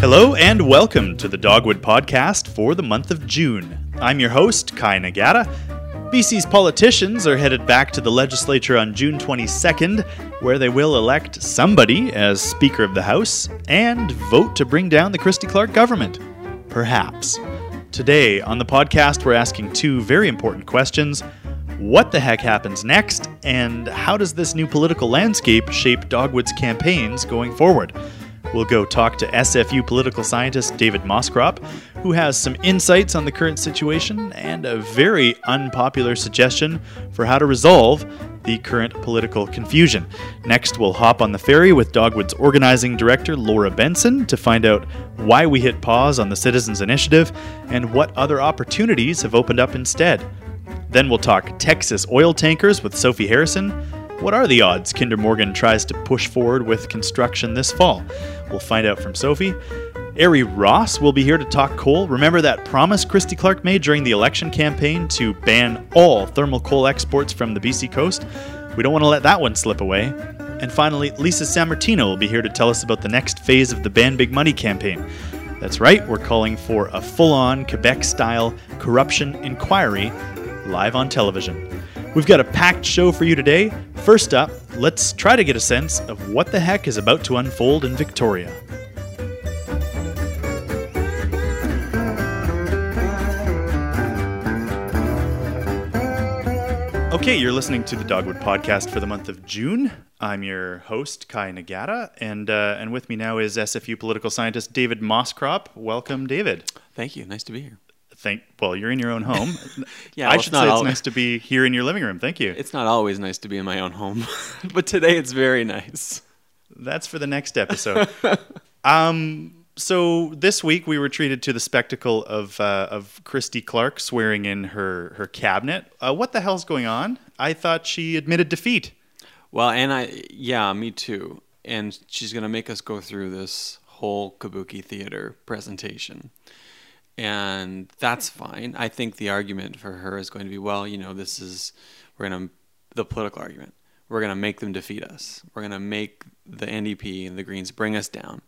Hello and welcome to the Dogwood Podcast for the month of June. I'm your host, Kai Nagata. BC's politicians are headed back to the legislature on June 22nd, where they will elect somebody as Speaker of the House and vote to bring down the Christy Clark government. Perhaps. Today on the podcast, we're asking two very important questions. What the heck happens next, and how does this new political landscape shape Dogwood's campaigns going forward? We'll go talk to SFU political scientist David Moscrop, who has some insights on the current situation and a very unpopular suggestion for how to resolve the current political confusion. Next, we'll hop on the ferry with Dogwood's organizing director Laura Benson to find out why we hit pause on the Citizens Initiative and what other opportunities have opened up instead. Then we'll talk Texas oil tankers with Sophie Harrison. What are the odds Kinder Morgan tries to push forward with construction this fall? We'll find out from Sophie. Arie Ross will be here to talk coal. Remember that promise Christy Clark made during the election campaign to ban all thermal coal exports from the BC coast? We don't want to let that one slip away. And finally, Lisa Sammartino will be here to tell us about the next phase of the Ban Big Money campaign. That's right, we're calling for a full on Quebec style corruption inquiry live on television. We've got a packed show for you today. First up, let's try to get a sense of what the heck is about to unfold in Victoria. Okay, you're listening to the Dogwood Podcast for the month of June. I'm your host, Kai Nagata, and uh, and with me now is SFU political scientist David Moscrop. Welcome, David. Thank you. Nice to be here. Thank. Well, you're in your own home. Yeah, I well, it's should not say it's al- nice to be here in your living room. Thank you. It's not always nice to be in my own home, but today it's very nice. That's for the next episode. um, so this week we were treated to the spectacle of uh, of Christy Clark swearing in her her cabinet. Uh, what the hell's going on? I thought she admitted defeat. Well, and I, yeah, me too. And she's going to make us go through this whole Kabuki theater presentation. And that's fine. I think the argument for her is going to be well, you know, this is, we're going to, the political argument. We're going to make them defeat us. We're going to make the NDP and the Greens bring us down.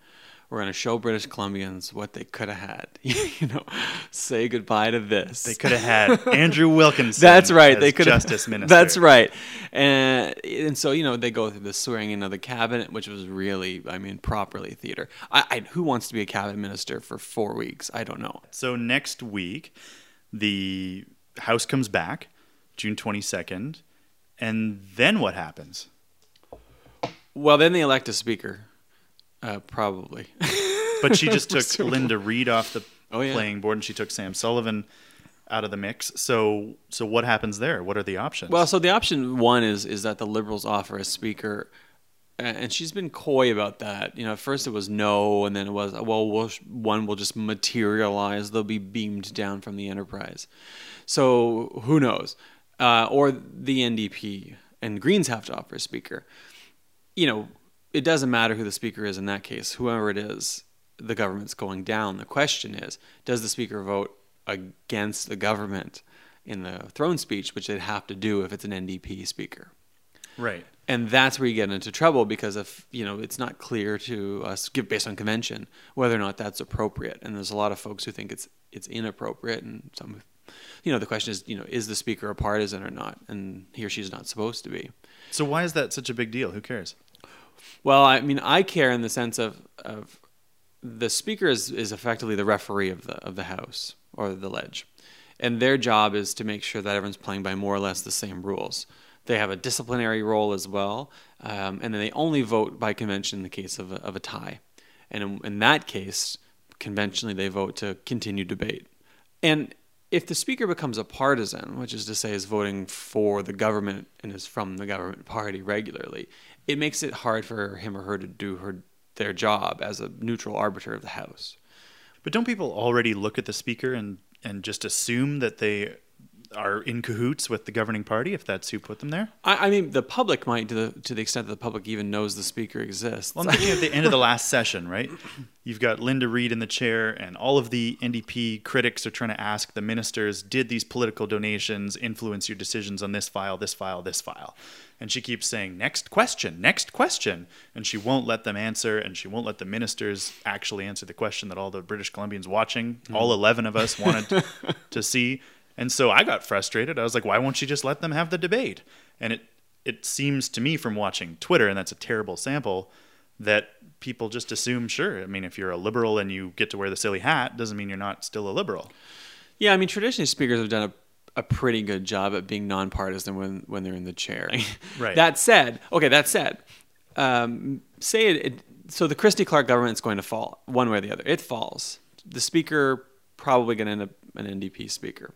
We're going to show British Columbians what they could have had. you know, say goodbye to this. They could have had Andrew Wilkinson. That's right. as They could justice minister. That's right. And and so you know they go through the swearing in of the cabinet, which was really, I mean, properly theater. I, I who wants to be a cabinet minister for four weeks? I don't know. So next week, the House comes back, June twenty second, and then what happens? Well, then they elect a speaker, uh, probably. But she just took. Linda Reid off the Oh, yeah. playing board, and she took Sam Sullivan out of the mix. So, so what happens there? What are the options? Well, so the option one is is that the Liberals offer a speaker, and she's been coy about that. You know, at first it was no, and then it was well, we'll one will just materialize. They'll be beamed down from the enterprise. So who knows? Uh, or the NDP and Greens have to offer a speaker. You know, it doesn't matter who the speaker is in that case. Whoever it is, the government's going down. The question is, does the speaker vote against the government in the throne speech, which they'd have to do if it's an NDP speaker? right. And that's where you get into trouble because if you know it's not clear to us, give based on convention, whether or not that's appropriate. And there's a lot of folks who think it's it's inappropriate, and some, you know, the question is, you know, is the speaker a partisan or not? And he or she's not supposed to be. So why is that such a big deal? Who cares? Well, I mean, I care in the sense of of the speaker is, is effectively the referee of the of the house or the ledge, and their job is to make sure that everyone's playing by more or less the same rules. They have a disciplinary role as well, um, and then they only vote by convention in the case of a, of a tie, and in, in that case, conventionally they vote to continue debate. And if the speaker becomes a partisan, which is to say is voting for the government and is from the government party regularly, it makes it hard for him or her to do her their job as a neutral arbiter of the house. But don't people already look at the speaker and and just assume that they are in cahoots with the governing party if that's who put them there. I, I mean, the public might, to the to the extent that the public even knows the speaker exists. Well, I'm thinking at the end of the last session, right? You've got Linda Reid in the chair, and all of the NDP critics are trying to ask the ministers, did these political donations influence your decisions on this file, this file, this file? And she keeps saying, next question, next question. And she won't let them answer, and she won't let the ministers actually answer the question that all the British Columbians watching, all hmm. 11 of us, wanted to see. And so I got frustrated. I was like, why won't you just let them have the debate? And it, it seems to me from watching Twitter, and that's a terrible sample, that people just assume, sure, I mean, if you're a liberal and you get to wear the silly hat, doesn't mean you're not still a liberal. Yeah, I mean, traditionally speakers have done a, a pretty good job at being nonpartisan when, when they're in the chair. Right. that said, okay, that said, um, say it, it, so the Christy Clark government is going to fall one way or the other. It falls. The speaker probably going to end up an NDP speaker.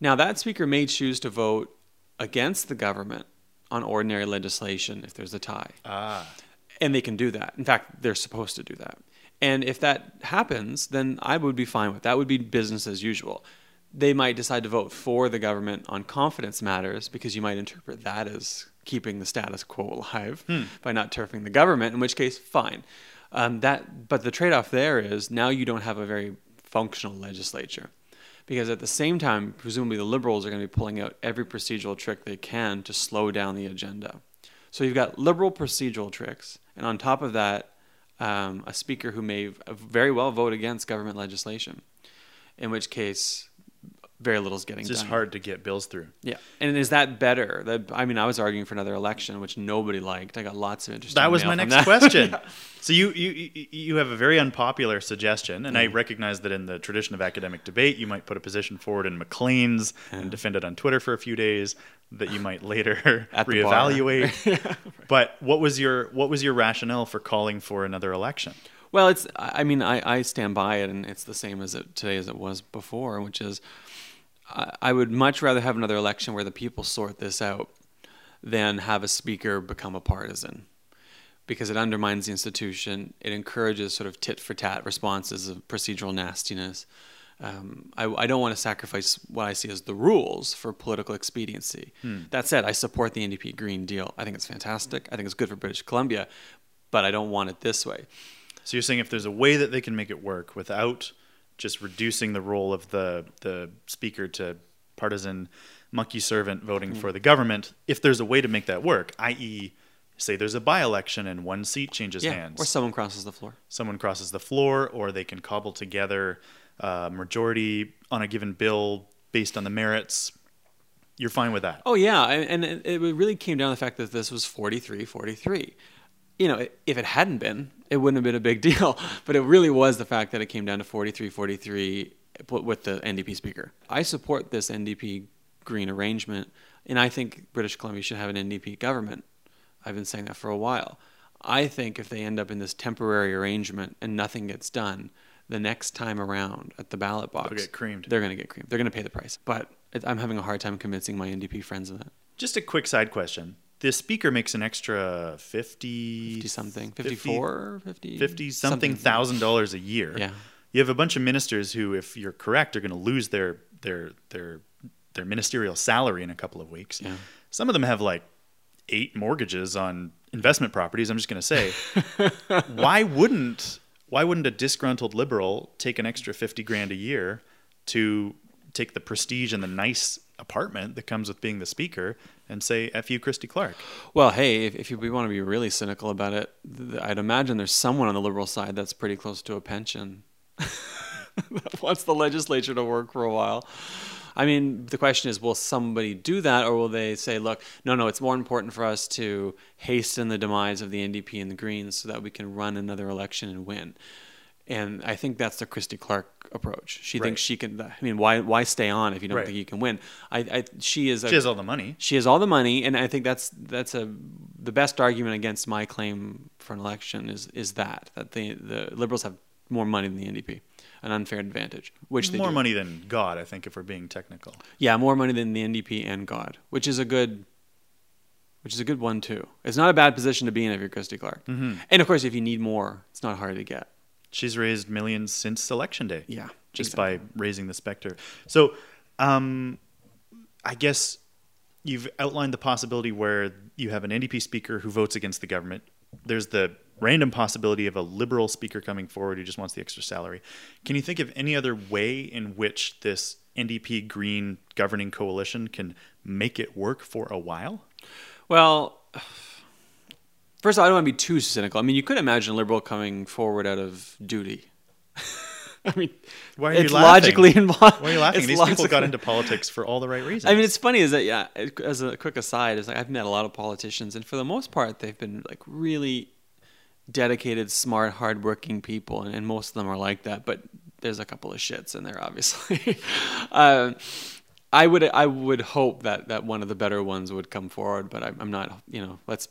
Now, that speaker may choose to vote against the government on ordinary legislation if there's a tie. Ah. And they can do that. In fact, they're supposed to do that. And if that happens, then I would be fine with that. Would be business as usual. They might decide to vote for the government on confidence matters because you might interpret that as keeping the status quo alive by not turfing the government. In which case, fine. Um, that, but the trade-off there is now you don't have a very functional legislature because at the same time, presumably the liberals are going to be pulling out every procedural trick they can to slow down the agenda. So you've got liberal procedural tricks, and on top of that, um, a speaker who may very well vote against government legislation, in which case, very little is getting done. It's just done. hard to get bills through. Yeah, and is that better? That I mean, I was arguing for another election, which nobody liked. I got lots of interesting. That was my next that. question. So you, you you have a very unpopular suggestion, and Mm. I recognize that in the tradition of academic debate, you might put a position forward in Maclean's and defend it on Twitter for a few days that you might later At the bar. reevaluate. But what was your what was your rationale for calling for another election? Well, it's. I I mean, I, I stand by it, and it's the same as it today as it was before, which is, I, I would much rather have another election where the people sort this out than have a speaker become a partisan, because it undermines the institution. It encourages sort of tit for tat responses of procedural nastiness. Um, I, I don't want to sacrifice what I see as the rules for political expediency. That said, I support the NDP Green Deal. I think it's fantastic. I think it's good for British Columbia, but I don't want it this way. So you're saying if there's a way that they can make it work without just reducing the role of the the speaker to partisan monkey servant voting Mm. for the government, if there's a way to make that work, i.e., say there's a by-election and one seat changes yeah, hands, or someone crosses the floor. someone crosses the floor, or they can cobble together a majority on a given bill based on the merits. You're fine with that. Oh yeah, and it really came down to the fact that this was 43-43. You know, if it hadn't been, it wouldn't have been a big deal. But it really was the fact that it came down to 43-43 with the NDP speaker. I support this NDP Green arrangement, and I think British Columbia should have an NDP government. I've been saying that for a while. I think if they end up in this temporary arrangement and nothing gets done, the next time around at the ballot box, get creamed. They're going to get creamed. They're going to pay the price. But I'm having a hard time convincing my NDP friends of that. Just a quick side question. The speaker makes an extra 50, 50 something, 50 54, 50, 50 something thousand dollars a year. Yeah. You have a bunch of ministers who, if you're correct, are going to lose their their their their ministerial salary in a couple of weeks. Yeah. Some of them have like eight mortgages on investment properties. I'm just going to say, why wouldn't why wouldn't a disgruntled liberal take an extra fifty grand a year to take the prestige and the nice apartment that comes with being the speaker and say "f you, Christy Clark"? Well, hey, if, if you, we want to be really cynical about it, th- I'd imagine there's someone on the liberal side that's pretty close to a pension that wants the legislature to work for a while. I mean, the question is, will somebody do that, or will they say, "Look, no, no, it's more important for us to hasten the demise of the NDP and the Greens so that we can run another election and win"? And I think that's the Christy Clark approach. She Right. thinks she can. I mean, why why stay on if you don't Right. think you can win? I, I she is. A, She has all the money. she has all the money, and I think that's that's a the best argument against my claim for an election is is that that the the liberals have more money than the NDP, an unfair advantage, which they More do. money than God, I think, if we're being technical. Yeah, more money than the NDP and God, which is a good, which is a good one too. It's not a bad position to be in if you're Christy Clark, mm-hmm. and of course, if you need more, it's not hard to get. She's raised millions since election day. Yeah, just exactly. by raising the specter. So, um, I guess you've outlined the possibility where you have an NDP speaker who votes against the government. There's the random possibility of a liberal speaker coming forward who just wants the extra salary. Can you think of any other way in which this NDP Green governing coalition can make it work for a while? Well, first of all, I don't want to be too cynical. I mean, you could imagine a liberal coming forward out of duty. I mean, Why are you it's laughing? logically involved. Why are you laughing? it's These people got into politics for all the right reasons. I mean, it's funny is that yeah. As a quick aside, is like I've met a lot of politicians, and for the most part, they've been like really dedicated, smart, hardworking people, and, and most of them are like that. But there's a couple of shits in there, obviously. uh, I would I would hope that that one of the better ones would come forward, but I'm, I'm not. You know, let's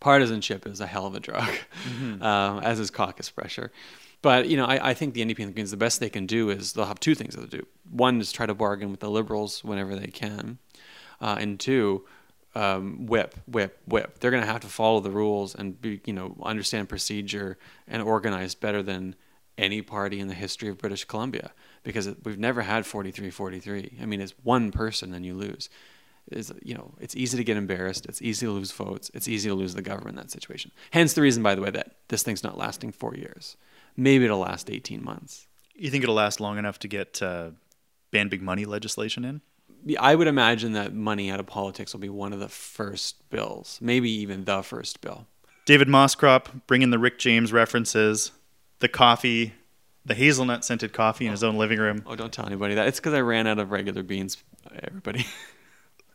partisanship is a hell of a drug, um, as is caucus pressure. But you know, I, I think the NDP and the Greens, the best they can do is they'll have two things they'll do. One is try to bargain with the Liberals whenever they can, uh, and two, um, whip, whip, whip. They're going to have to follow the rules and be, you know, understand procedure and organize better than any party in the history of British Columbia because it, we've never had 43-43. I mean, it's one person and you lose. Is you know, it's easy to get embarrassed. It's easy to lose votes. It's easy to lose the government in that situation. Hence the reason, by the way, that this thing's not lasting four years. Maybe it'll last 18 months. you think it'll last long enough to get uh, ban big money legislation in? I would imagine that money out of politics will be one of the first bills, maybe even the first bill. David Moscrop bringing the Rick James references, the coffee, the hazelnut scented coffee in his own living room. Oh, don't tell anybody that. It's because I ran out of regular beans. Everybody.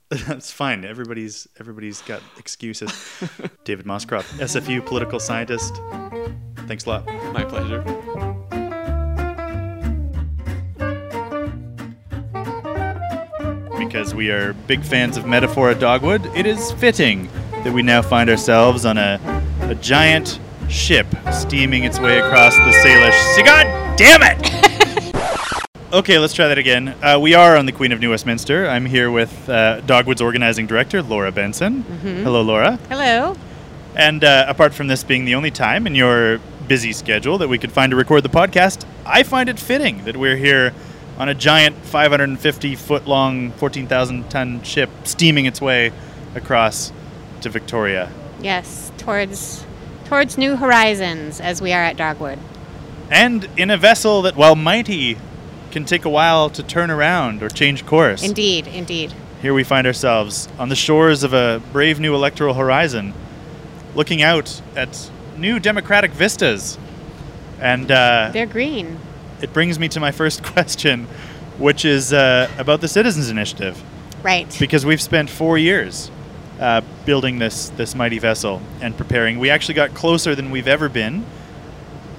That's fine. Everybody's everybody's got excuses. David Moscrop, SFU political scientist. Thanks a lot. My pleasure. Because we are big fans of Metaphora Dogwood, it is fitting that we now find ourselves on a, a giant ship steaming its way across the Salish Sea. God damn it! Okay, let's try that again. Uh, we are on the Queen of New Westminster. I'm here with uh, Dogwood's organizing director, Laura Benson. Hello, Laura. Hello. And uh, apart from this being the only time in your busy schedule that we could find to record the podcast, I find it fitting that we're here on a giant 550 foot long, 14,000 ton ship steaming its way across to Victoria. Yes, towards towards new horizons as we are at Dogwood. And in a vessel that, while mighty, can take a while to turn around or change course. Indeed, indeed. Here we find ourselves on the shores of a brave new electoral horizon, looking out at new democratic vistas. And uh, They're green. it brings me to my first question, which is uh, about the Citizens Initiative. Right. Because we've spent four years uh, building this, this mighty vessel and preparing. We actually got closer than we've ever been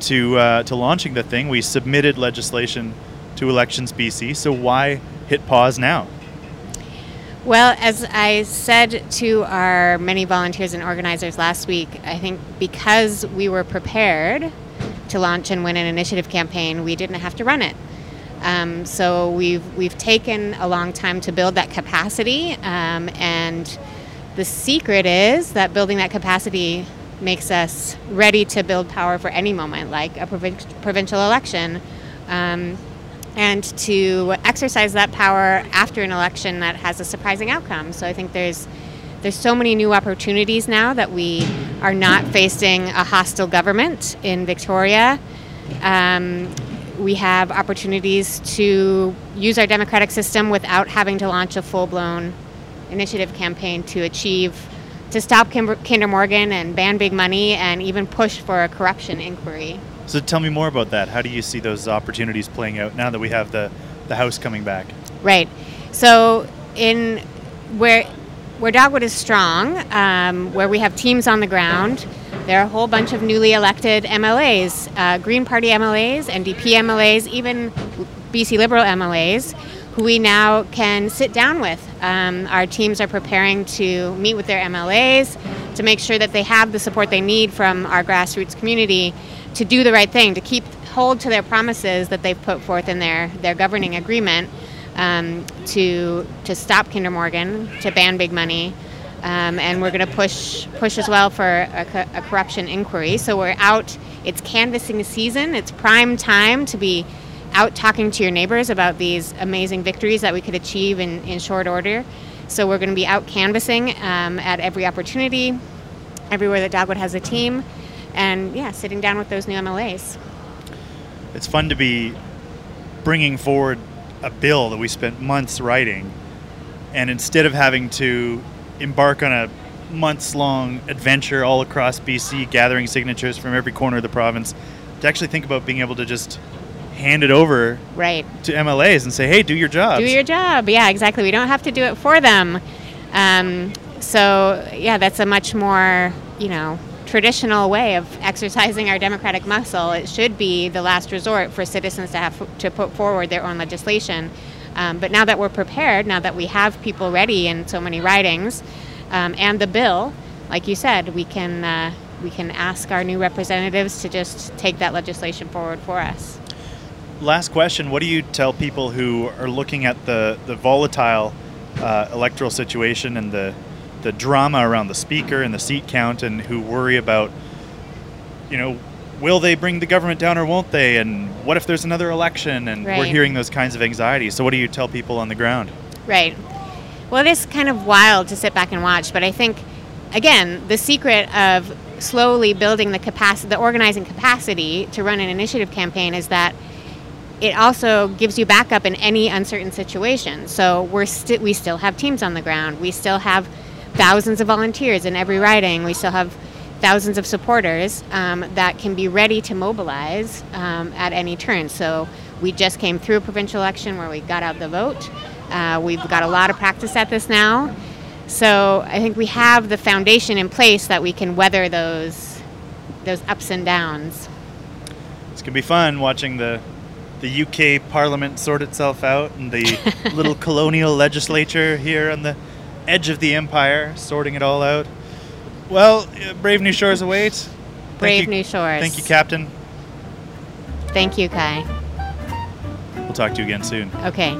to, uh, to launching the thing. We submitted legislation to Elections BC, so why hit pause now? Well, as I said to our many volunteers and organizers last week, I think because we were prepared to launch and win an initiative campaign, we didn't have to run it. Um, so we've we've taken a long time to build that capacity, um, and the secret is that building that capacity makes us ready to build power for any moment, like a provin- provincial election. Um, and to exercise that power after an election that has a surprising outcome. So I think there's there's so many new opportunities now that we are not facing a hostile government in Victoria. Um, we have opportunities to use our democratic system without having to launch a full-blown initiative campaign to achieve to stop Kinder, Kinder Morgan and ban big money and even push for a corruption inquiry. So tell me more about that. How do you see those opportunities playing out now that we have the, the House coming back? Right. So in where where Dogwood is strong, um, where we have teams on the ground, there are a whole bunch of newly elected MLAs, uh, Green Party MLAs, NDP MLAs, even BC Liberal MLAs, who we now can sit down with. Um, our teams are preparing to meet with their MLAs to make sure that they have the support they need from our grassroots community to do the right thing, to keep hold to their promises that they've put forth in their, their governing agreement um, to to stop Kinder Morgan, to ban big money, um, and we're going to push push as well for a, co- a corruption inquiry. So we're out. It's canvassing season. It's prime time to be out talking to your neighbors about these amazing victories that we could achieve in, in short order. So we're going to be out canvassing um, at every opportunity, everywhere that Dogwood has a team, and yeah, sitting down with those new MLAs. It's fun to be bringing forward a bill that we spent months writing, and instead of having to embark on a months long adventure all across BC, gathering signatures from every corner of the province, to actually think about being able to just hand it over right to MLAs and say, "Hey, do your job." Do your job. Yeah, exactly. We don't have to do it for them. Um, so yeah, that's a much more you know traditional way of exercising our democratic muscle. It should be the last resort for citizens to have to put forward their own legislation. Um, but now that we're prepared, now that we have people ready in so many ridings, um, and the bill, like you said, we can uh, we can ask our new representatives to just take that legislation forward for us. Last question: What do you tell people who are looking at the the volatile uh, electoral situation and the the drama around the speaker and the seat count, and who worry about, you know, will they bring the government down or won't they? And what if there's another election? And right. we're hearing those kinds of anxieties. So, what do you tell people on the ground? Right. Well, it is kind of wild to sit back and watch, but I think, again, the secret of slowly building the capacity, the organizing capacity to run an initiative campaign is that it also gives you backup in any uncertain situation. So we're sti- we still have teams on the ground. We still have thousands of volunteers in every riding. We still have thousands of supporters um, that can be ready to mobilize um, at any turn. So we just came through a provincial election where we got out the vote. Uh, we've got a lot of practice at this now. So I think we have the foundation in place that we can weather those those ups and downs. It's gonna be fun watching the the UK Parliament sort itself out and the little colonial legislature here on the edge of the empire sorting it all out. Well, uh, brave new shores await. Brave you, new shores. Thank you, Captain. Thank you, Kai. We'll talk to you again soon. Okay.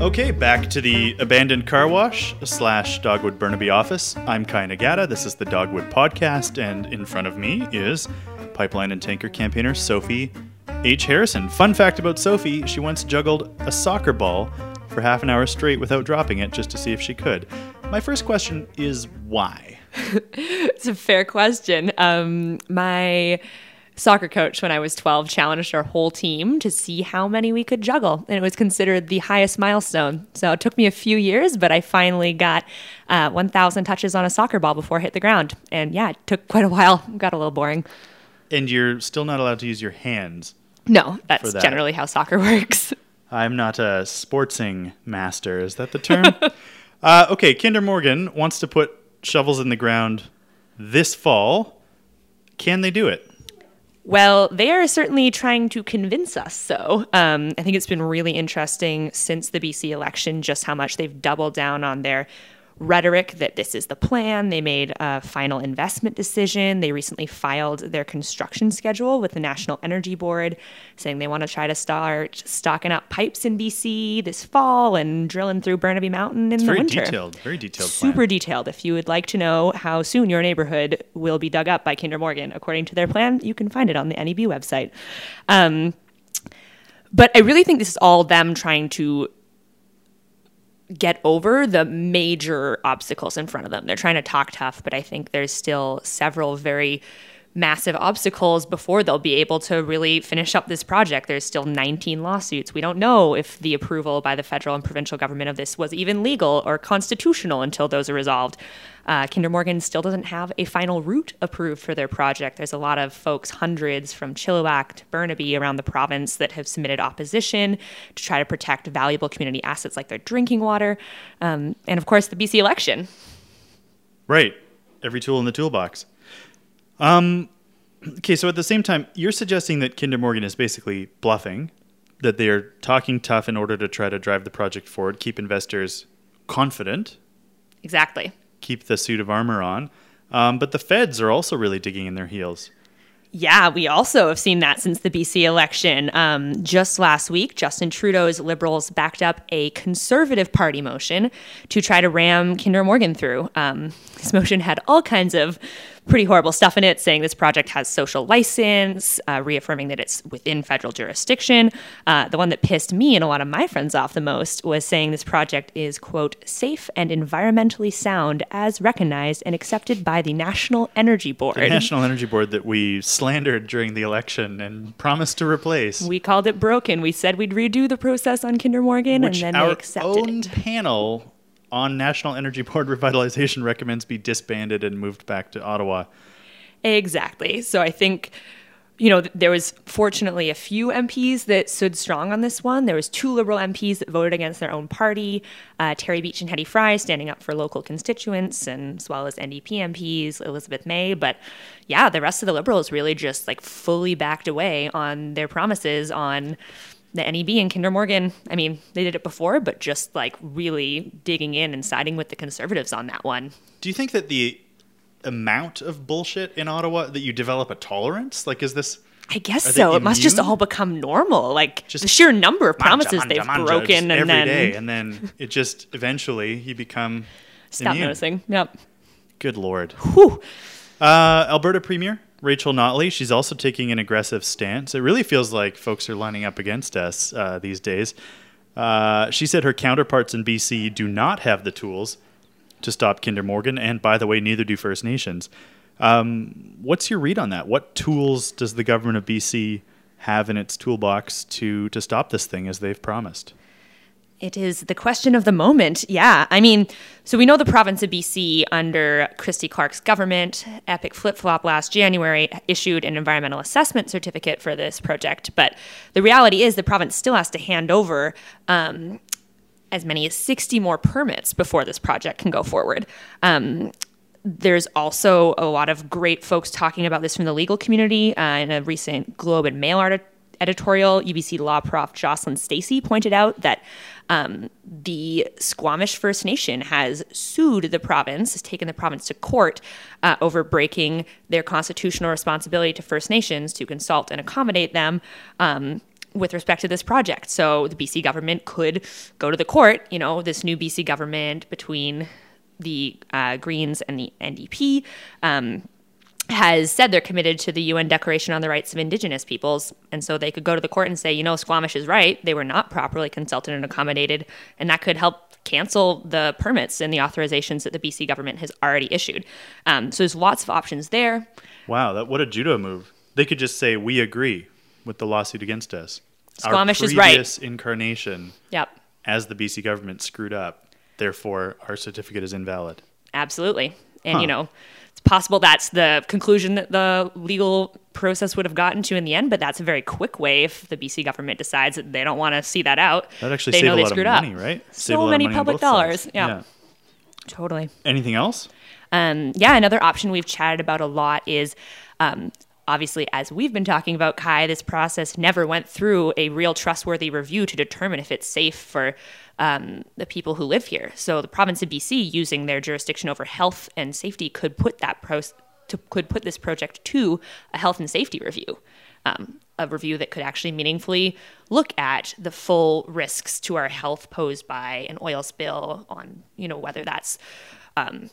Okay, back to the abandoned car wash slash Dogwood Burnaby office. I'm Kai Nagata. This is the Dogwood podcast, and in front of me is pipeline and tanker campaigner Sophie H. Harrison. Fun fact about Sophie she once juggled a soccer ball for half an hour straight without dropping it just to see if she could. My first question is why? it's a fair question. Um, my soccer coach when I was 12 challenged our whole team to see how many we could juggle. And it was considered the highest milestone. So it took me a few years, but I finally got uh, 1,000 touches on a soccer ball before it hit the ground. And yeah, it took quite a while. Got a little boring. And you're still not allowed to use your hands. No, that's that. generally how soccer works. I'm not a sportsing master. Is that the term? uh, okay, Kinder Morgan wants to put shovels in the ground this fall. Can they do it? Well, they are certainly trying to convince us so. Um, I think it's been really interesting since the BC election just how much they've doubled down on their rhetoric that this is the plan. They made a final investment decision. They recently filed their construction schedule with the National Energy Board, saying they want to try to start stocking up pipes in BC this fall and drilling through Burnaby Mountain in it's the very winter. Detailed, very detailed. Super plan. detailed. If you would like to know how soon your neighborhood will be dug up by Kinder Morgan, according to their plan, you can find it on the NEB website. Um, but I really think this is all them trying to get over the major obstacles in front of them. They're trying to talk tough, but I think there's still several very massive obstacles before they'll be able to really finish up this project. There's still 19 lawsuits. We don't know if the approval by the federal and provincial government of this was even legal or constitutional until those are resolved. Uh, Kinder Morgan still doesn't have a final route approved for their project. There's a lot of folks, hundreds from Chilliwack to Burnaby around the province, that have submitted opposition to try to protect valuable community assets like their drinking water. Um, and of course, the BC election. Right. Every tool in the toolbox. Um, okay, so at the same time, you're suggesting that Kinder Morgan is basically bluffing, that they're talking tough in order to try to drive the project forward, keep investors confident. Exactly. Keep the suit of armor on. Um, but the feds are also really digging in their heels. Yeah, we also have seen that since the BC election. Um, just last week, Justin Trudeau's Liberals backed up a Conservative Party motion to try to ram Kinder Morgan through. Um, this motion had all kinds of pretty horrible stuff in it, saying this project has social license, uh, reaffirming that it's within federal jurisdiction. Uh, the one that pissed me and a lot of my friends off the most was saying this project is, quote, safe and environmentally sound as recognized and accepted by the National Energy Board. The National Energy Board that we slandered during the election and promised to replace. We called it broken. We said we'd redo the process on Kinder Morgan, which and then our they accepted own it. panel on National Energy Board revitalization recommends be disbanded and moved back to Ottawa. Exactly. So I think, you know, there was fortunately a few MPs that stood strong on this one. There was two Liberal MPs that voted against their own party, uh, Terry Beech and Hedy Fry standing up for local constituents, and as well as NDP MPs, Elizabeth May. But yeah, the rest of the Liberals really just like fully backed away on their promises on the NEB and Kinder Morgan. I mean, they did it before, but just like really digging in and siding with the Conservatives on that one. Do you think that the amount of bullshit in Ottawa that you develop a tolerance? Like, is this I guess so. It must just all become normal. Like Just the sheer number of promises manja, they've manja, broken, and every then day, and then it just eventually you become stop immune. noticing. Yep. Good lord. Whew. Uh, Alberta Premier Rachel Notley, she's also taking an aggressive stance. It really feels like folks are lining up against us uh, these days. Uh, she said her counterparts in BC do not have the tools to stop Kinder Morgan, and by the way, neither do First Nations. Um, what's your read on that? What tools does the government of BC have in its toolbox to to stop this thing as they've promised? It is the question of the moment. Yeah. I mean, so we know the province of BC under Christy Clark's government, Epic Flip Flop last January, issued an environmental assessment certificate for this project. But the reality is the province still has to hand over um, as many as 60 more permits before this project can go forward. Um, there's also a lot of great folks talking about this from the legal community. Uh, in a recent Globe and Mail editorial, UBC law prof Jocelyn Stacey pointed out that um, the Squamish First Nation has sued the province, has taken the province to court uh, over breaking their constitutional responsibility to First Nations to consult and accommodate them. Um, with respect to this project. So the BC government could go to the court, you know, this new BC government between the uh, Greens and the NDP um, has said they're committed to the UN Declaration on the Rights of Indigenous Peoples. And so they could go to the court and say, you know, Squamish is right. They were not properly consulted and accommodated. And that could help cancel the permits and the authorizations that the BC government has already issued. Um, so there's lots of options there. Wow, that what a judo move! They could just say we agree with the lawsuit against us. Squamish is right. previous incarnation Yep. as the BC government screwed up. Therefore, our certificate is invalid. Absolutely. And, Huh. you know, it's possible that's the conclusion that the legal process would have gotten to in the end, but that's a very quick way if the BC government decides that they don't want to see that out. That actually they save know a they lot of screwed money, up. right? So Save a lot of many public dollars. Yeah. Totally. Anything else? Um, yeah, another option we've chatted about a lot is um, obviously, as we've been talking about, Kai, this process never went through a real trustworthy review to determine if it's safe for um, the people who live here. So the province of BC, using their jurisdiction over health and safety, could put that pro- to, could put this project to a health and safety review. Um, a review that could actually meaningfully look at the full risks to our health posed by an oil spill on, you know, whether that's um,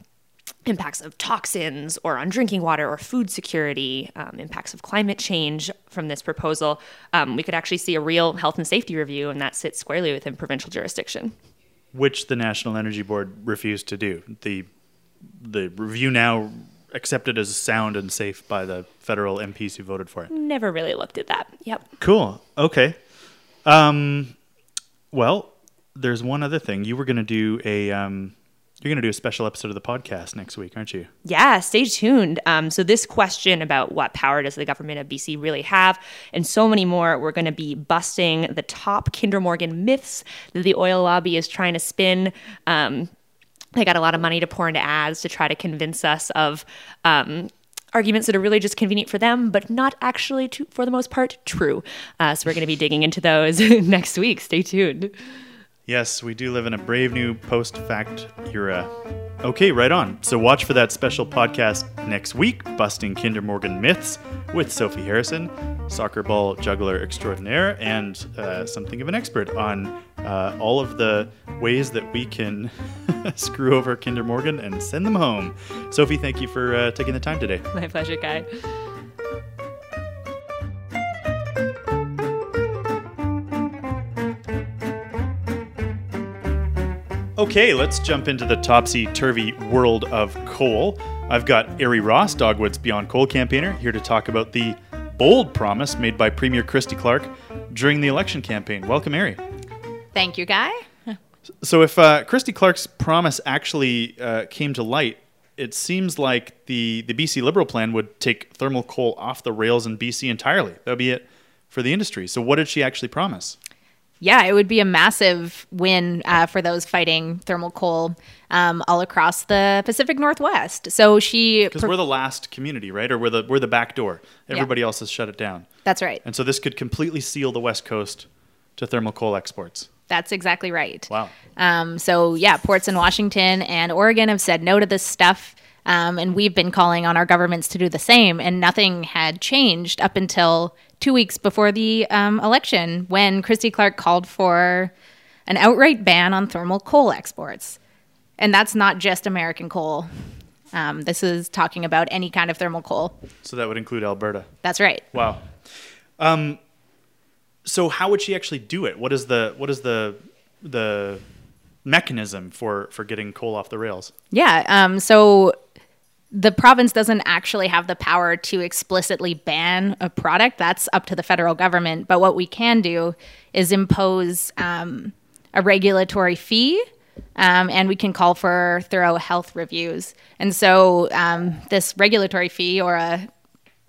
impacts of toxins or on drinking water or food security, um, impacts of climate change from this proposal, um, we could actually see a real health and safety review, and that sits squarely within provincial jurisdiction. Which the National Energy Board refused to do. The the review now accepted as sound and safe by the federal MPs who voted for it. Never really looked at that. Yep. Cool. Okay. Um, well, there's one other thing. You were going to do a um, you're going to do a special episode of the podcast next week, aren't you? Yeah, stay tuned. Um, so, this question about what power does the government of BC really have, and so many more, we're going to be busting the top Kinder Morgan myths that the oil lobby is trying to spin. Um, they got a lot of money to pour into ads to try to convince us of um, arguments that are really just convenient for them, but not actually, to, for the most part, true. Uh, so, we're going to be digging into those next week. Stay tuned. Yes, we do live in a brave new post fact era. Okay, right on. So watch for that special podcast next week, Busting Kinder Morgan Myths with Sophie Harrison, soccer ball juggler extraordinaire, and uh, something of an expert on uh, all of the ways that we can screw over Kinder Morgan and send them home. Sophie, thank you for uh, taking the time today. My pleasure, Kai. Okay, let's jump into the topsy turvy world of coal. I've got Arie Ross, Dogwood's Beyond Coal campaigner, here to talk about the bold promise made by Premier Christy Clark during the election campaign. Welcome, Arie. Thank you, Guy. So, if uh, Christy Clark's promise actually uh, came to light, it seems like the, the BC Liberal plan would take thermal coal off the rails in BC entirely. That would be it for the industry. So, what did she actually promise? Yeah, it would be a massive win uh, for those fighting thermal coal um, all across the Pacific Northwest. So she, Because we're the last community, right? Or we're the, we're the back door. Everybody else has shut it down. that's right. And so, this could completely seal the West Coast to thermal coal exports. That's exactly right. Wow. Um, so yeah, ports in Washington and Oregon have said no to this stuff. Um, and we've been calling on our governments to do the same, and nothing had changed up until two weeks before the um, election when Christy Clark called for an outright ban on thermal coal exports. And that's not just American coal. Um, this is talking about any kind of thermal coal. So, that would include Alberta. That's right. Wow. Um, so how would she actually do it? What is the what is the the mechanism for for getting coal off the rails? Yeah. Um, so the province doesn't actually have the power to explicitly ban a product. That's up to the federal government. But what we can do is impose um, a regulatory fee. Um, and we can call for thorough health reviews. And so, um, this regulatory fee or a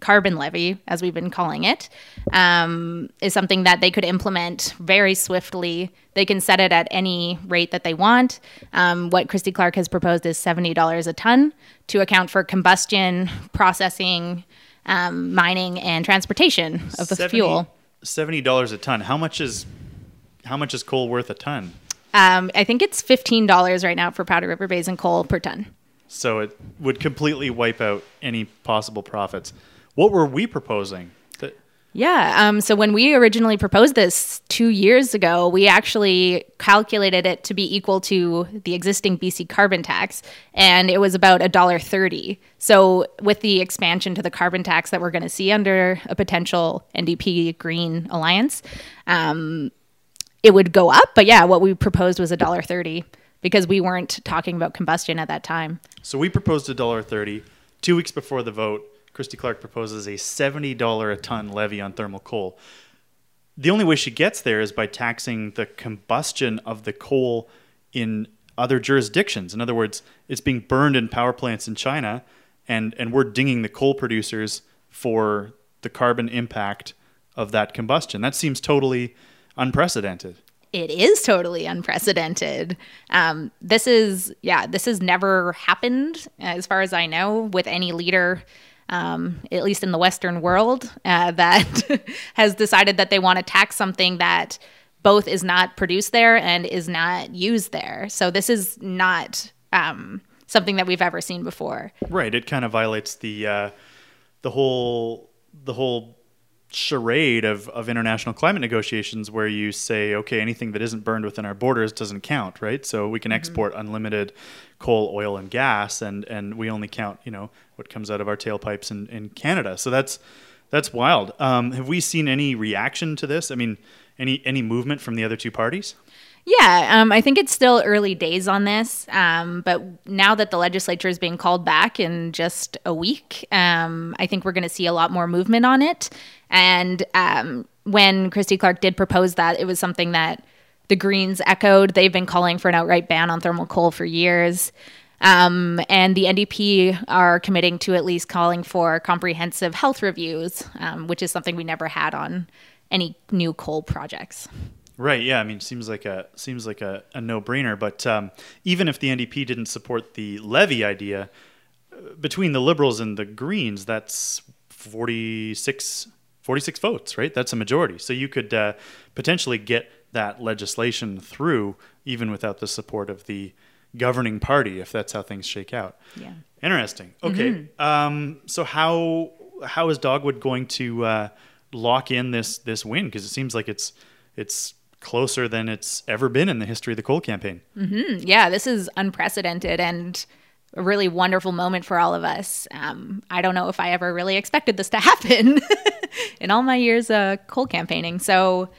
carbon levy, as we've been calling it, um, is something that they could implement very swiftly. They can set it at any rate that they want. Um, what Christy Clark has proposed is $70 a ton to account for combustion, processing, um, mining, and transportation of the 70 fuel. Seventy dollars a ton. How much is how much is coal worth a ton? Um, I think it's $15 right now for Powder River Basin coal per ton. So it would completely wipe out any possible profits. What were we proposing? Yeah. Um, so when we originally proposed this two years ago, we actually calculated it to be equal to the existing BC carbon tax, and it was about a dollar thirty. So with the expansion to the carbon tax that we're going to see under a potential NDP Green alliance, um, it would go up. But yeah, what we proposed was a dollar thirty because we weren't talking about combustion at that time. So we proposed a dollar thirty. Two weeks before the vote, Christy Clark proposes a seventy dollar a ton levy on thermal coal. The only way she gets there is by taxing the combustion of the coal in other jurisdictions. In other words, it's being burned in power plants in China, and and we're dinging the coal producers for the carbon impact of that combustion. That seems totally unprecedented. it is totally unprecedented. Um, this is, yeah, this has never happened, as far as I know, with any leader, um, at least in the Western world, uh, that has decided that they want to tax something that both is not produced there and is not used there. So this is not um, something that we've ever seen before. Right. It kind of violates the uh, the whole the whole charade of, of international climate negotiations where you say, okay, anything that isn't burned within our borders doesn't count, right? So we can export unlimited coal, oil, and gas, and, and we only count, you know, what comes out of our tailpipes in, in Canada. So that's that's wild. Um, have we seen any reaction to this? I mean, any any movement from the other two parties? Yeah, um, I think it's still early days on this, um, but now that the legislature is being called back in just a week, um, I think we're going to see a lot more movement on it. And um, when Christy Clark did propose that, it was something that the Greens echoed. They've been calling for an outright ban on thermal coal for years. Um, and the NDP are committing to at least calling for comprehensive health reviews, um, which is something we never had on any new coal projects. Right. Yeah. I mean, seems like a seems like a, a no brainer. But um, even if the NDP didn't support the levy idea, uh, between the Liberals and the Greens, that's 46, 46 votes. Right. That's a majority. So you could uh, potentially get that legislation through, even without the support of the governing party, if that's how things shake out. Yeah. Interesting. Okay. Um, so how how is Dogwood going to uh, lock in this this win? Because it seems like it's it's closer than it's ever been in the history of the coal campaign. yeah, this is unprecedented and a really wonderful moment for all of us. Um, I don't know if I ever really expected this to happen in all my years uh, coal campaigning. So,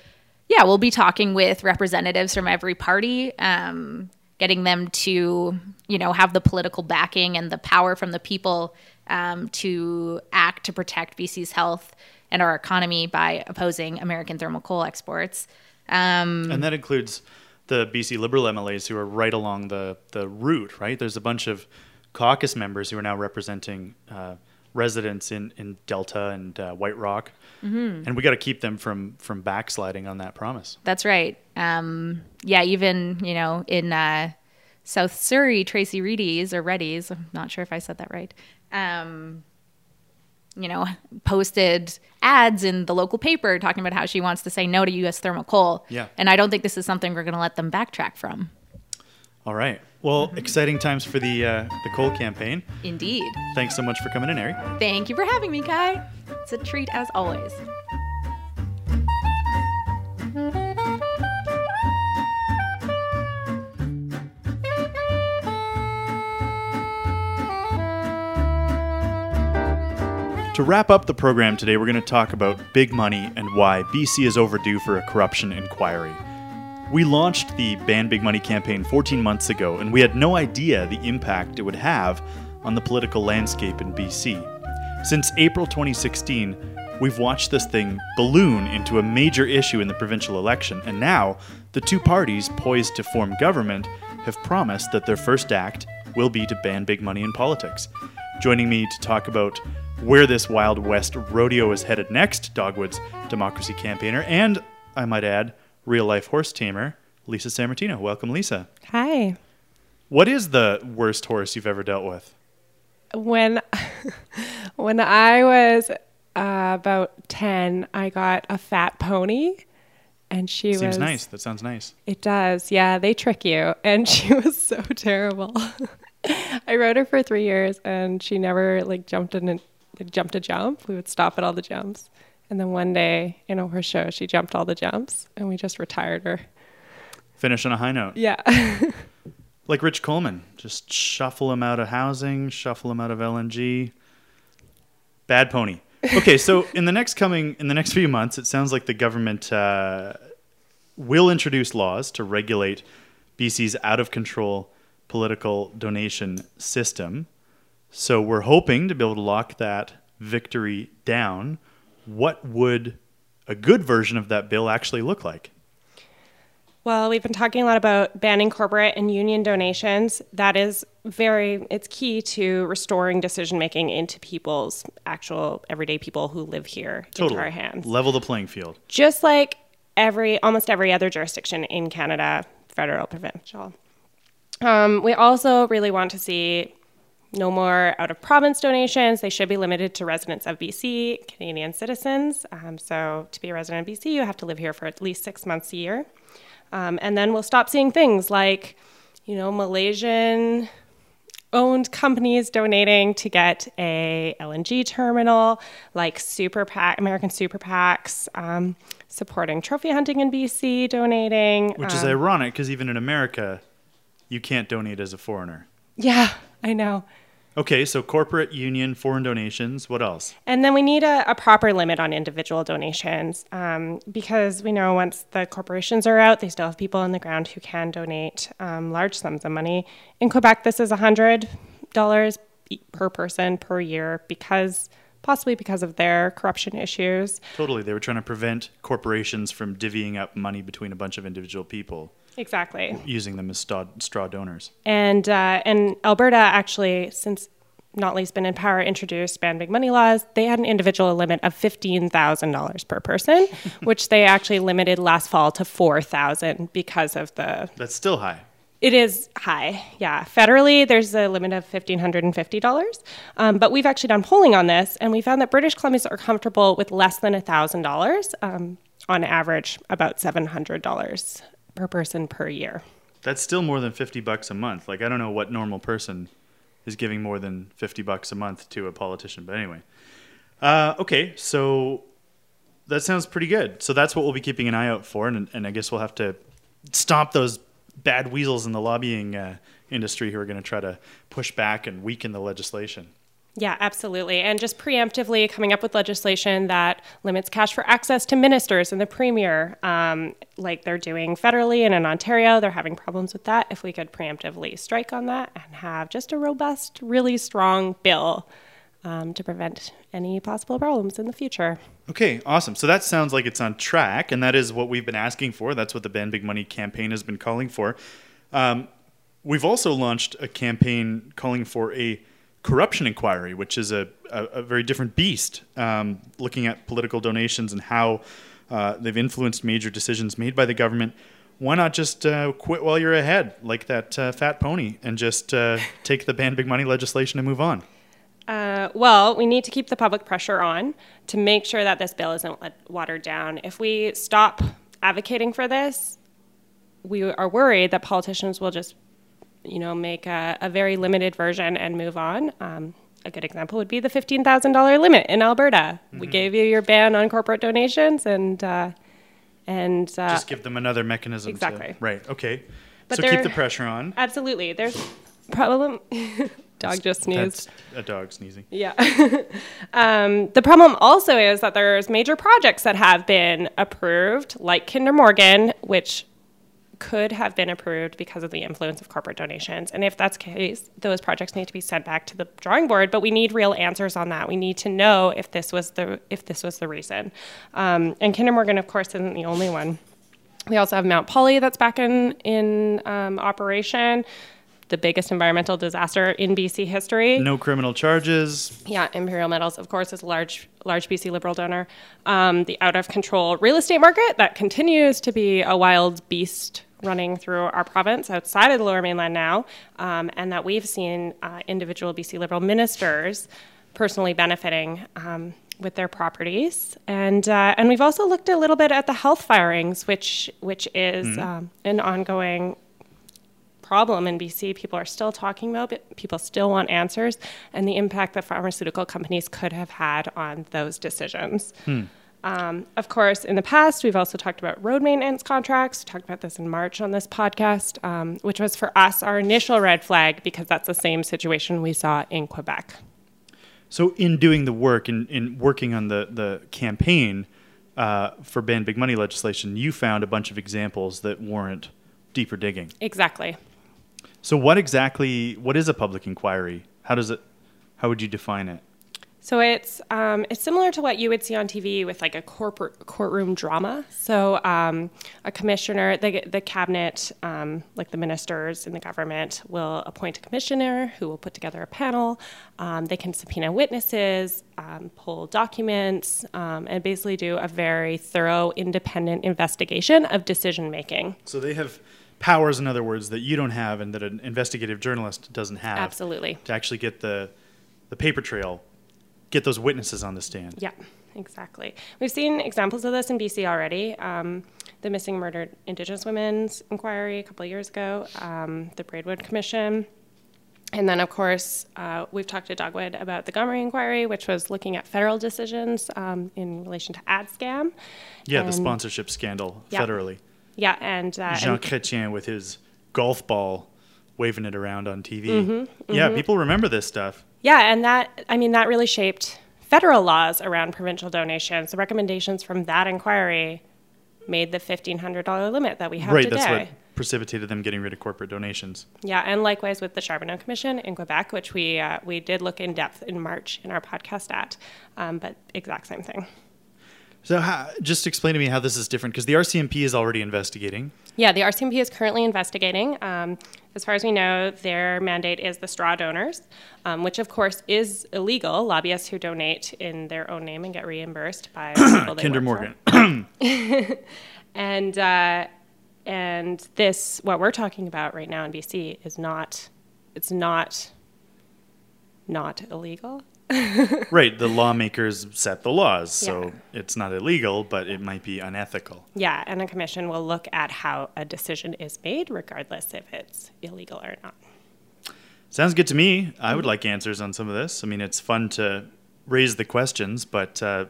yeah, we'll be talking with representatives from every party, um, getting them to, you know, have the political backing and the power from the people um, to act to protect BC's health and our economy by opposing American thermal coal exports. Um, And that includes the BC Liberal MLAs who are right along the, the route, right? There's a bunch of caucus members who are now representing uh, residents in, in Delta and uh, White Rock. Mm-hmm. And we got to keep them from, from backsliding on that promise. That's right. Um, yeah, even you know in uh, South Surrey, Tracy Reedies or Reddy's. I'm not sure if I said that right. Um, you know, posted ads in the local paper talking about how she wants to say no to U.S. thermal coal. Yeah. and I don't think this is something we're going to let them backtrack from. All right. Well, exciting times for the, uh, the coal campaign. Indeed. Thanks so much for coming in, Arie. Thank you for having me, Kai. It's a treat as always. To wrap up the program today, we're going to talk about big money and why BC is overdue for a corruption inquiry. We launched the Ban Big Money campaign 14 months ago, and we had no idea the impact it would have on the political landscape in BC. Since April 2016, we've watched this thing balloon into a major issue in the provincial election, and now the two parties poised to form government have promised that their first act will be to ban big money in politics. Joining me to talk about where this Wild West rodeo is headed next, Dogwood's democracy campaigner, and, I might add, real life horse tamer, Lisa Sammartino. Welcome, Lisa. Hi. What is the worst horse you've ever dealt with? When when I was uh, about 10, I got a fat pony and she Seems was Seems nice. That sounds nice. It does. Yeah, they trick you and she was so terrible. I rode her for 3 years and she never like jumped in like, jumped a jump. We would stop at all the jumps. And then one day in a horse show, she jumped all the jumps and we just retired her. Finish on a high note. Yeah. Like Rich Coleman. Just shuffle him out of housing, shuffle him out of LNG. Bad pony. Okay, so in the next coming in the next few months, it sounds like the government uh, will introduce laws to regulate BC's out of control political donation system. So we're hoping to be able to lock that victory down. What would a good version of that bill actually look like? Well, we've been talking a lot about banning corporate and union donations. That is very, it's key to restoring decision making into people's actual everyday people who live here into our hands. Level the playing field. Just like every, almost every other jurisdiction in Canada, federal, provincial. Um, we also really want to see no more out of province donations. They should be limited to residents of BC, Canadian citizens. Um, so, to be a resident of BC, you have to live here for at least six months a year. Um, and then we'll stop seeing things like, you know, Malaysian owned companies donating to get a LNG terminal, like super PAC, American super PACs, um, supporting trophy hunting in BC, donating. Which is um, ironic because even in America, you can't donate as a foreigner. yeah, I know. Okay, so corporate, union, foreign donations. What else? And then we need a, a proper limit on individual donations um, because we know once the corporations are out, they still have people on the ground who can donate um, large sums of money. In Quebec, this is $100 e- per person per year because possibly because of their corruption issues. Totally. They were trying to prevent corporations from divvying up money between a bunch of individual people, Exactly. using them as straw, straw donors. And uh, and Alberta actually, since Notley's been in power, introduced ban big money laws. They had an individual limit of fifteen thousand dollars per person, which they actually limited last fall to four thousand because of the. That's still high. It is high, yeah. Federally, there's a limit of fifteen hundred and fifty dollars, um, but we've actually done polling on this, and we found that British Columbians are comfortable with less than thousand dollars. Um, on average, about $700 per person per year. That's still more than 50 bucks a month. Like, I don't know what normal person is giving more than 50 bucks a month to a politician. But anyway. Uh, okay, so that sounds pretty good. So that's what we'll be keeping an eye out for. And, and I guess we'll have to stomp those bad weasels in the lobbying uh, industry who are going to try to push back and weaken the legislation. Yeah, absolutely. And just preemptively coming up with legislation that limits cash for access to ministers and the premier, um, like they're doing federally and in Ontario. They're having problems with that. If we could preemptively strike on that and have just a robust, really strong bill um, to prevent any possible problems in the future. Okay, awesome. So that sounds like it's on track, and that is what we've been asking for. That's what the Ban Big Money campaign has been calling for. Um, we've also launched a campaign calling for a corruption inquiry, which is a, a, a very different beast, um, looking at political donations and how uh, they've influenced major decisions made by the government. Why not just uh, quit while you're ahead, like that uh, fat pony, and just uh, take the ban big money legislation and move on? Uh, well, we need to keep the public pressure on to make sure that this bill isn't watered down. If we stop advocating for this, we are worried that politicians will just you know, make a, a very limited version and move on. Um, a good example would be the fifteen thousand dollar limit in Alberta. Mm-hmm. We gave you your ban on corporate donations, and uh, and uh, just give them another mechanism. Exactly. To, right. Okay. But so keep the pressure on. Absolutely. There's problem. dog just sneezed. That's a dog sneezing. Yeah. um, the problem also is that there's major projects that have been approved, like Kinder Morgan, which could have been approved because of the influence of corporate donations. And if that's the case, those projects need to be sent back to the drawing board. But we need real answers on that. We need to know if this was the if this was the reason. Um, and Kinder Morgan, of course, isn't the only one. We also have Mount Polley that's back in in um, operation. The biggest environmental disaster in BC history. No criminal charges. Yeah, Imperial Metals, of course, is a large, large BC Liberal donor. Um, the out of control real estate market that continues to be a wild beast running through our province outside of the Lower Mainland now, um, and that we've seen uh, individual BC Liberal ministers personally benefiting um, with their properties, and uh, and we've also looked a little bit at the health firings, which which is mm-hmm. um, an ongoing problem in BC. People are still talking about it. People still want answers, and the impact that pharmaceutical companies could have had on those decisions. Hmm. Um, of course, in the past, we've also talked about road maintenance contracts. We talked about this in March on this podcast, um, which was for us our initial red flag because that's the same situation we saw in Quebec. So, in doing the work, in, in working on the, the campaign uh, for ban big money legislation, you found a bunch of examples that warrant deeper digging. Exactly. So, what exactly, what is a public inquiry? How does it, how would you define it? So it's um, it's similar to what you would see on TV with like a corporate courtroom drama. So um, a commissioner, the the cabinet, um, like the ministers in the government, will appoint a commissioner who will put together a panel. Um, they can subpoena witnesses, um, pull documents, um, and basically do a very thorough, independent investigation of decision making. So they have powers, in other words, that you don't have, and that an investigative journalist doesn't have. Absolutely. To actually get the the paper trail get those witnesses on the stand. Yeah, exactly. We've seen examples of this in BC already. Um, the Missing Murdered Indigenous Women's Inquiry a couple of years ago, um, the Braidwood Commission. And then, of course, uh, we've talked to Dogwood about the Gomery inquiry, which was looking at federal decisions um, in relation to Adscam. Yeah, and the sponsorship scandal yeah. federally. Yeah, and uh, Jean and, Chrétien with his golf ball waving it around on TV. Mm-hmm, yeah, mm-hmm. people remember this stuff. Yeah, and that, I mean, that really shaped federal laws around provincial donations. The recommendations from that inquiry made the $1,500 limit that we have right, today. Right, that's what precipitated them getting rid of corporate donations. Yeah, and likewise with the Charbonneau Commission in Quebec, which we, uh, we did look in depth in March in our podcast at, um, but exact same thing. So, how, just explain to me how this is different because the RCMP is already investigating. Yeah, the RCMP is currently investigating. Um, as far as we know, their mandate is the straw donors, um, which of course is illegal. Lobbyists who donate in their own name and get reimbursed by Kinder Morgan. and uh, and this, what we're talking about right now in BC, is not. It's not not illegal. right, the lawmakers set the laws, so Yeah. it's not illegal, but it might be unethical. Yeah, and a commission will look at how a decision is made, regardless if it's illegal or not. Sounds good to me. I would like answers on some of this. I mean, it's fun to raise the questions, but uh,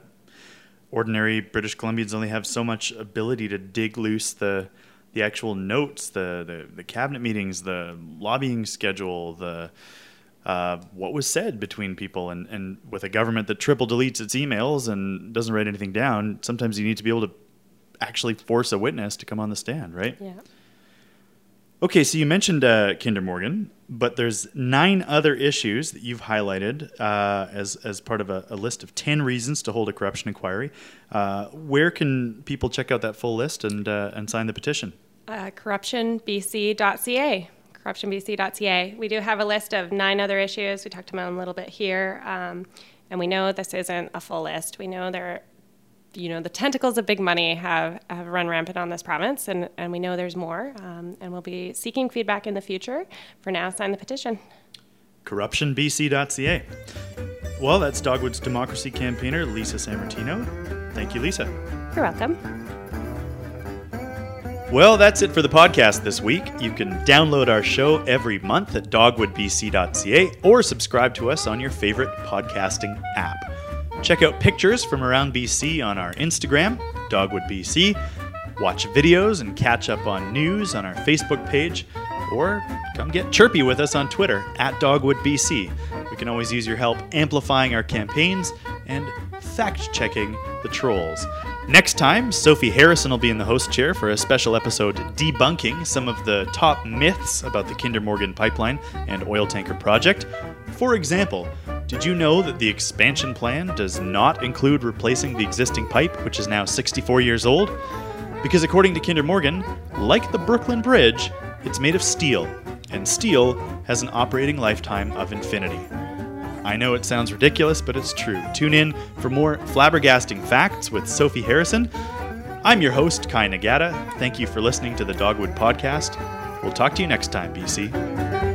ordinary British Columbians only have so much ability to dig loose the the actual notes, the the, the cabinet meetings, the lobbying schedule, the uh, what was said between people, and, and with a government that triple deletes its emails and doesn't write anything down, sometimes you need to be able to actually force a witness to come on the stand, right? Yeah. Okay, so you mentioned uh, Kinder Morgan, but there's nine other issues that you've highlighted uh, as as part of a, a list of ten reasons to hold a corruption inquiry. Uh, where can people check out that full list and uh, and sign the petition? Uh, corruptionbc.ca. Corruptionbc.ca. We do have a list of nine other issues. We talked about them a little bit here, um, and we know this isn't a full list. We know there, you know, the tentacles of big money have, have run rampant on this province, and, and we know there's more. Um, and we'll be seeking feedback in the future. For now, sign the petition. Corruptionbc.ca. Well, that's Dogwood's democracy campaigner Lisa Sammartino. Thank you, Lisa. You're welcome. Well, that's it for the podcast this week. You can download our show every month at dogwoodbc.ca or subscribe to us on your favorite podcasting app. Check out pictures from around BC on our Instagram, dogwoodbc. Watch videos and catch up on news on our Facebook page, or come get chirpy with us on Twitter at dogwoodbc. We can always use your help amplifying our campaigns and fact checking the trolls. Next time, Sophie Harrison will be in the host chair for a special episode debunking some of the top myths about the Kinder Morgan pipeline and oil tanker project. For example, did you know that the expansion plan does not include replacing the existing pipe, which is now 64 years old? Because according to Kinder Morgan, like the Brooklyn Bridge, it's made of steel, and steel has an operating lifetime of infinity. I know it sounds ridiculous, but it's true. Tune in for more flabbergasting facts with Sophie Harrison. I'm your host, Kai Nagata. Thank you for listening to the Dogwood Podcast. We'll talk to you next time, BC.